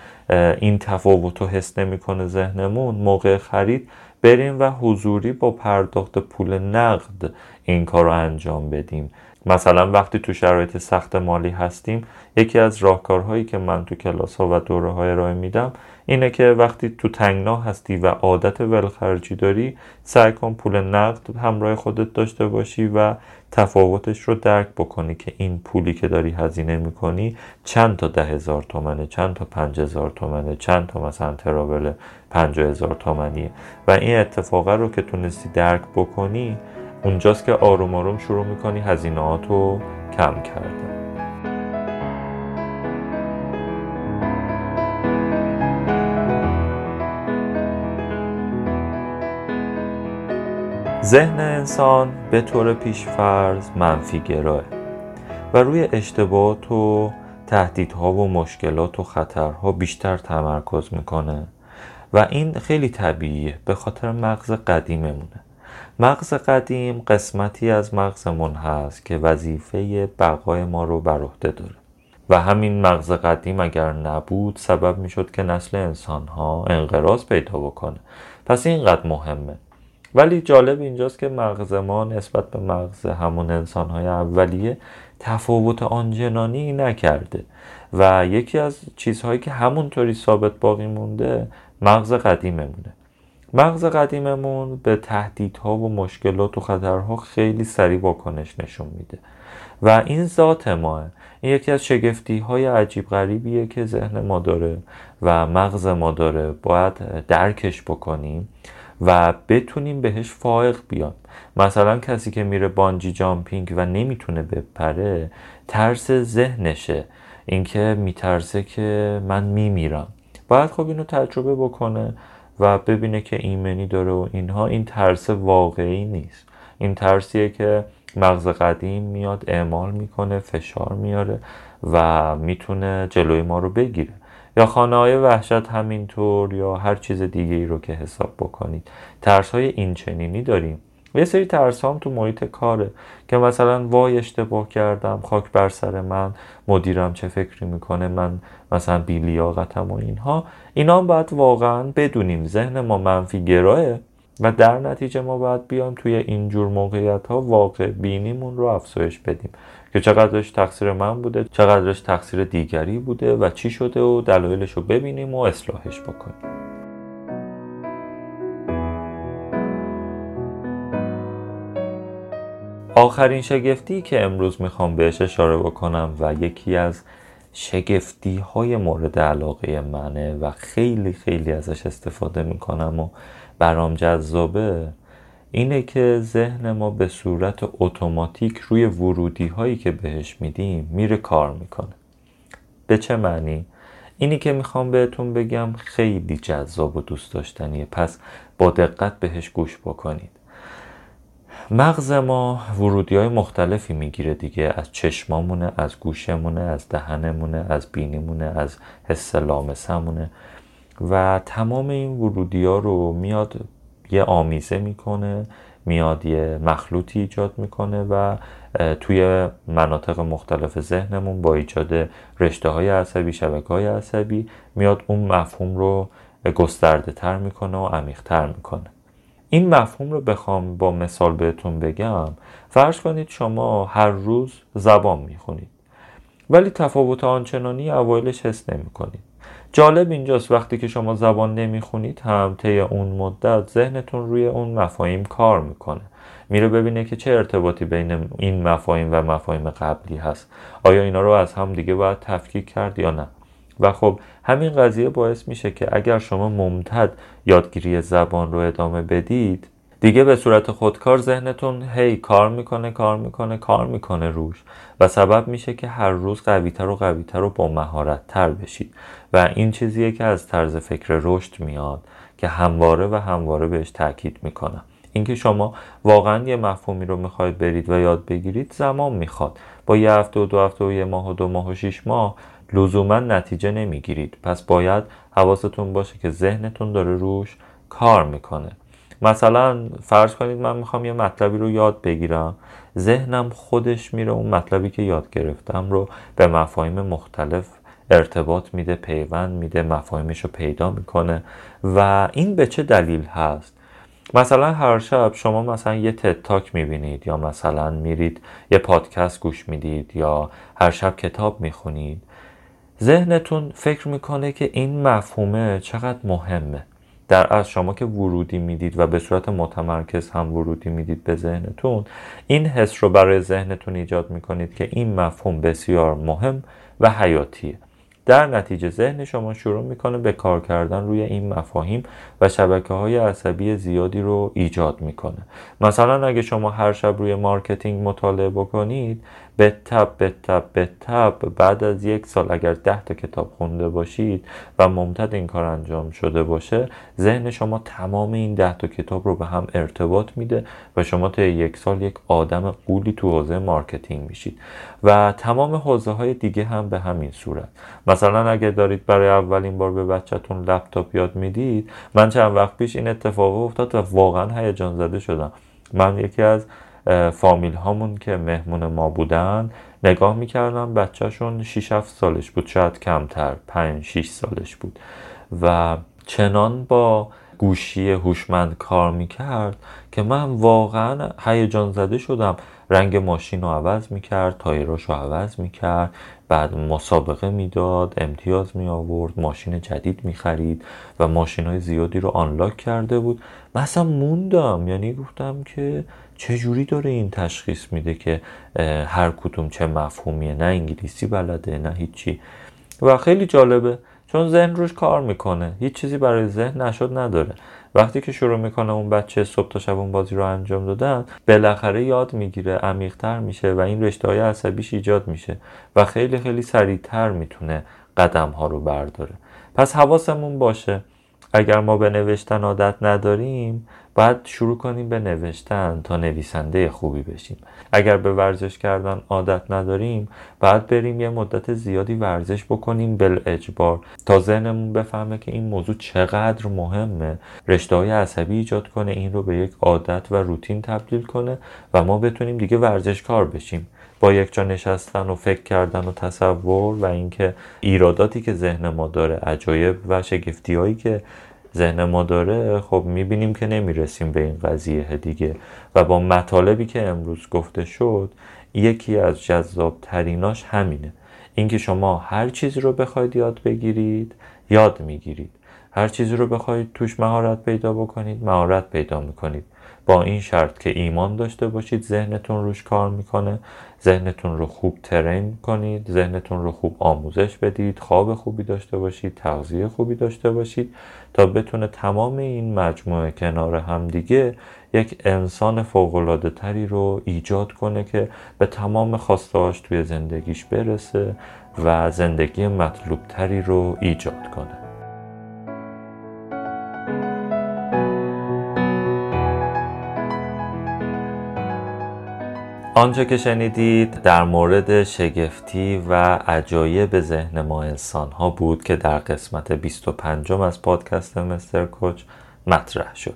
این تفاوت رو حس نمی‌کنه ذهنمون موقع خرید بریم و حضوری با پرداخت پول نقد این کار رو انجام بدیم. مثلا وقتی تو شرایط سخت مالی هستیم یکی از راهکارهایی که من تو کلاس ها و دوره های ارائه میدم اینه که وقتی تو تنگنا هستی و عادت ولخرجی داری سعی کن پول نقد همراه خودت داشته باشی و تفاوتش رو درک بکنی که این پولی که داری هزینه می‌کنی چند تا ده هزار تومنه چند تا پنج هزار تومنه چند تا مثلا تراول پنج هزار تومنیه. و این اتفاقه رو که تونستی درک بکنی اونجاست که آروم آروم شروع می‌کنی هزینه رو کم کردن. ذهن انسان به طور پیشفرض منفی گراه و روی اشتباهات و تهدیدها و مشکلات و خطرها بیشتر تمرکز می‌کنه و این خیلی طبیعیه به خاطر مغز قدیممونه. مغز قدیم قسمتی از مغزمون هست که وظیفه بقای ما رو بر عهده داره و همین مغز قدیم اگر نبود سبب می‌شد که نسل انسان ها انقراض پیدا بکنه. پس اینقدر مهمه. ولی جالب اینجاست که مغز ما نسبت به مغز همون انسان های اولیه تفاوت آنجنانی نکرده و یکی از چیزهایی که همونطوری ثابت باقی مونده مغز قدیممونه. مغز قدیممون به تهدیدها و مشکلات و خطرها خیلی سریع واکنش نشون میده و این ذات ماه این یکی از شگفتی های عجیب غریبیه که ذهن ما داره و مغز ما داره. باید درکش بکنیم. و بتونیم بهش فائق بیان. مثلا کسی که میره بانجی جامپینگ و نمی‌تونه بپره ترس ذهنشه. اینکه میترسه که من میمیرم. باید خب اینو تجربه بکنه و ببینه که ایمنی داره و اینها. این ترس واقعی نیست. این ترسیه که مغز قدیم میاد اعمال می‌کنه فشار میاره و می‌تونه جلوی ما رو بگیره. یا خانه های وحشت همینطور یا هر چیز دیگه ای رو که حساب بکنید. ترس های این چنینی داریم. یه سری ترس هم تو محیط کاره که مثلا وای اشتباه کردم خاک بر سر من مدیرم چه فکری می‌کنه من مثلا بیلیاقتم و اینها. اینا هم باید واقعا بدونیم. ذهن ما منفی گراه و در نتیجه ما باید بیایم توی اینجور موقعیت ها واقع بینیمون رو افزایش بدیم. که چقدرش تقصیر من بوده چقدرش تقصیر دیگری بوده و چی شده و دلایلش رو ببینیم و اصلاحش بکنیم. آخرین شگفتی که امروز می‌خوام بهش اشاره بکنم و یکی از شگفتی های مورد علاقه منه و خیلی خیلی ازش استفاده می‌کنم و برام جذابه اینه که ذهن ما به صورت اتوماتیک روی ورودی هایی که بهش میدیم میره کار می‌کنه. به چه معنی؟ اینی که می‌خوام بهتون بگم خیلی جذاب و دوست داشتنیه. پس با دقت بهش گوش بکنید. مغز ما ورودی های مختلفی می‌گیره دیگه. از چشمامونه از گوشمونه از دهنمونه از بینیمونه از حس لامسمونه و تمام این ورودی ها رو میاد یه آمیزه می‌کنه میاد یه مخلوطی ایجاد می‌کنه و توی مناطق مختلف ذهنمون با ایجاد رشته های عصبی شبکه های عصبی میاد اون مفهوم رو گسترده تر می‌کنه و عمیق تر می‌کنه. این مفهوم رو بخوام با مثال بهتون بگم. فرض کنید شما هر روز زبان می‌خونید ولی تفاوت آنچنانی اوایلش حس نمی کنید جالب اینجاست وقتی که شما زبان نمی‌خونید هم طی اون مدت ذهنتون روی اون مفاهیم کار می‌کنه. میره ببینه که چه ارتباطی بین این مفاهیم و مفاهیم قبلی هست. آیا اینا رو از هم دیگه باید تفکیک کرد یا نه؟ و خب همین قضیه باعث میشه که اگر شما ممتد یادگیری زبان رو ادامه بدید دیگه به صورت خودکار ذهنتون هی کار می‌کنه کار می‌کنه کار می‌کنه روش. و سبب میشه که هر روز قویتر و قویتر و با مهارت تر بشید. و این چیزیه که از طرز فکر رشد میاد که همواره و همواره بهش تاکید می‌کنم. اینکه شما واقعا یه مفهومی رو می‌خواید برید و یاد بگیرید زمان می‌خواد. با یه هفته و دو هفته و یه ماه و دو ماه و شیش ماه لزوما نتیجه نمی‌گیرید. پس باید حواستون باشه که ذهنتون داره روش کار می‌کنه. مثلا فرض کنید من می‌خوام یه مطلبی رو یاد بگیرم. ذهنم خودش میره اون مطلبی که یاد گرفتم رو به مفاهیم مختلف ارتباط میده پیوند میده مفاهیمش رو پیدا می‌کنه و این به چه دلیل هست؟ مثلا هر شب شما مثلا یه تتاک می‌بینید یا مثلا میرید یه پادکست گوش می‌دید یا هر شب کتاب می‌خونید ذهنتون فکر می‌کنه که این مفهومه چقدر مهمه. در از شما که ورودی می‌دید و به صورت متمرکز هم ورودی می‌دید به ذهنتون این حس رو برای ذهنتون ایجاد می‌کنید که این مفهوم بسیار مهم و حیاتیه. در نتیجه ذهن شما شروع می‌کنه به کار کردن روی این مفاهیم و شبکه های عصبی زیادی رو ایجاد می‌کنه. مثلا اگه شما هر شب روی marketing مطالعه بکنید به تبع به بعد از یک سال اگر ده تا کتاب خونده باشید و ممتد این کار انجام شده باشه ذهن شما تمام این ده تا کتاب رو به هم ارتباط میده و شما تا یک سال یک آدم غولی تو حوزه marketing میشید. و تمام حوزه های دیگه هم به همین صورت. مثلا اگر دارید برای اولین بار به بچهتون لپتاپ یاد می‌دید من چند وقت پیش این اتفاق افتاد و واقعا هیجان زده شدم. من یکی از فامیل هامون که مهمون ما بودن نگاه می‌کردم بچهشون 6 7 سالش بود شاید کمتر 5 6 سالش بود. و چنان با گوشی هوشمند کار می‌کرد که من واقعا هیجان زده شدم. رنگ ماشین رو عوض می‌کرد تایراش رو عوض می‌کرد بعد مسابقه می‌داد امتیاز می آورد ماشین جدید می خرید و ماشین های زیادی رو آنلاک کرده بود. مثلا موندم یعنی گفتم که چه جوری داره این تشخیص میده که هر کدوم چه مفهومیه نه انگلیسی بلده نه هیچی. و خیلی جالبه چون ذهن روش کار می‌کنه هیچ چیزی برای ذهن نشد نداره. وقتی که شروع می‌کنه اون بچه صبح تا شب اون بازی رو انجام دادن بالاخره یاد می‌گیره عمیقتر میشه و این رشته های عصبیش ایجاد میشه و خیلی خیلی سریعتر می‌تونه قدم ها رو برداره. پس حواسمون باشه اگر ما به نوشتن عادت نداریم باید شروع کنیم به نوشتن تا نویسنده خوبی بشیم. اگر به ورزش کردن عادت نداریم باید بریم یه مدت زیادی ورزش بکنیم بل اجبار تا ذهنمون بفهمه که این موضوع چقدر مهمه. رشته های عصبی ایجاد کنه این رو به یک عادت و روتین تبدیل کنه و ما بتونیم دیگه ورزشکار بشیم. با یک جا نشستن و فکر کردن و تصور و اینکه ایراداتی که ذهن ما داره عجایب و شگفتی هایی که ذهن ما داره خب می‌بینیم که نمی‌رسیم به این قضیه دیگه. و با مطالبی که امروز گفته شد یکی از جذاب تریناش همینه. اینکه شما هر چیزی رو بخواید یاد بگیرید یاد می‌گیرید. هر چیزی رو بخواید توش مهارت پیدا بکنید مهارت پیدا می‌کنید. با این شرط که ایمان داشته باشید ذهنتون روش کار می‌کنه. ذهنتون رو خوب ترین کنید ذهنتون رو خوب آموزش بدید خواب خوبی داشته باشید تغذیه خوبی داشته باشید تا بتونه تمام این مجموعه کنار همدیگه یک انسان فوقلاده تری رو ایجاد کنه که به تمام خواستهاش توی زندگیش برسه و زندگی مطلوب تری رو ایجاد کنه. آنچه که شنیدید در مورد شگفتی و عجایب ذهن ما انسان ها بود که در قسمت 25 از پادکست مستر کوچ مطرح شد.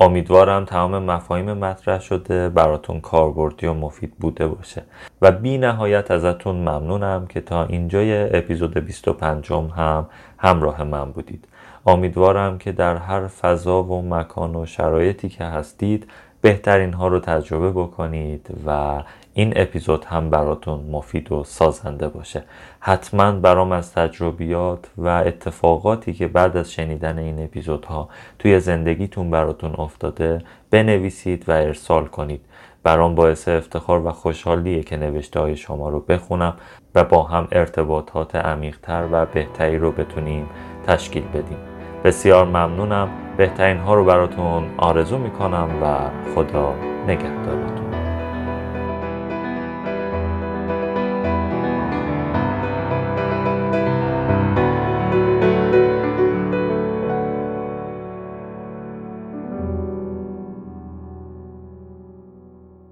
امیدوارم تمام مفاهیم مطرح شده براتون کاربردی و مفید بوده باشه. و بی نهایت ازتون ممنونم که تا اینجای اپیزود 25 هم همراه من بودید. امیدوارم که در هر فضا و مکان و شرایطی که هستید بهترین ها رو تجربه بکنید و این اپیزود هم براتون مفید و سازنده باشه. حتما برام از تجربیات و اتفاقاتی که بعد از شنیدن این اپیزودها توی زندگیتون براتون افتاده بنویسید و ارسال کنید. برام باعث افتخار و خوشحالیه که نوشته های شما رو بخونم و با هم ارتباطات عمیقتر و بهتری رو بتونیم تشکیل بدیم. بسیار ممنونم. بهترین ها رو براتون آرزو می‌کنم و خدا نگهدارتون.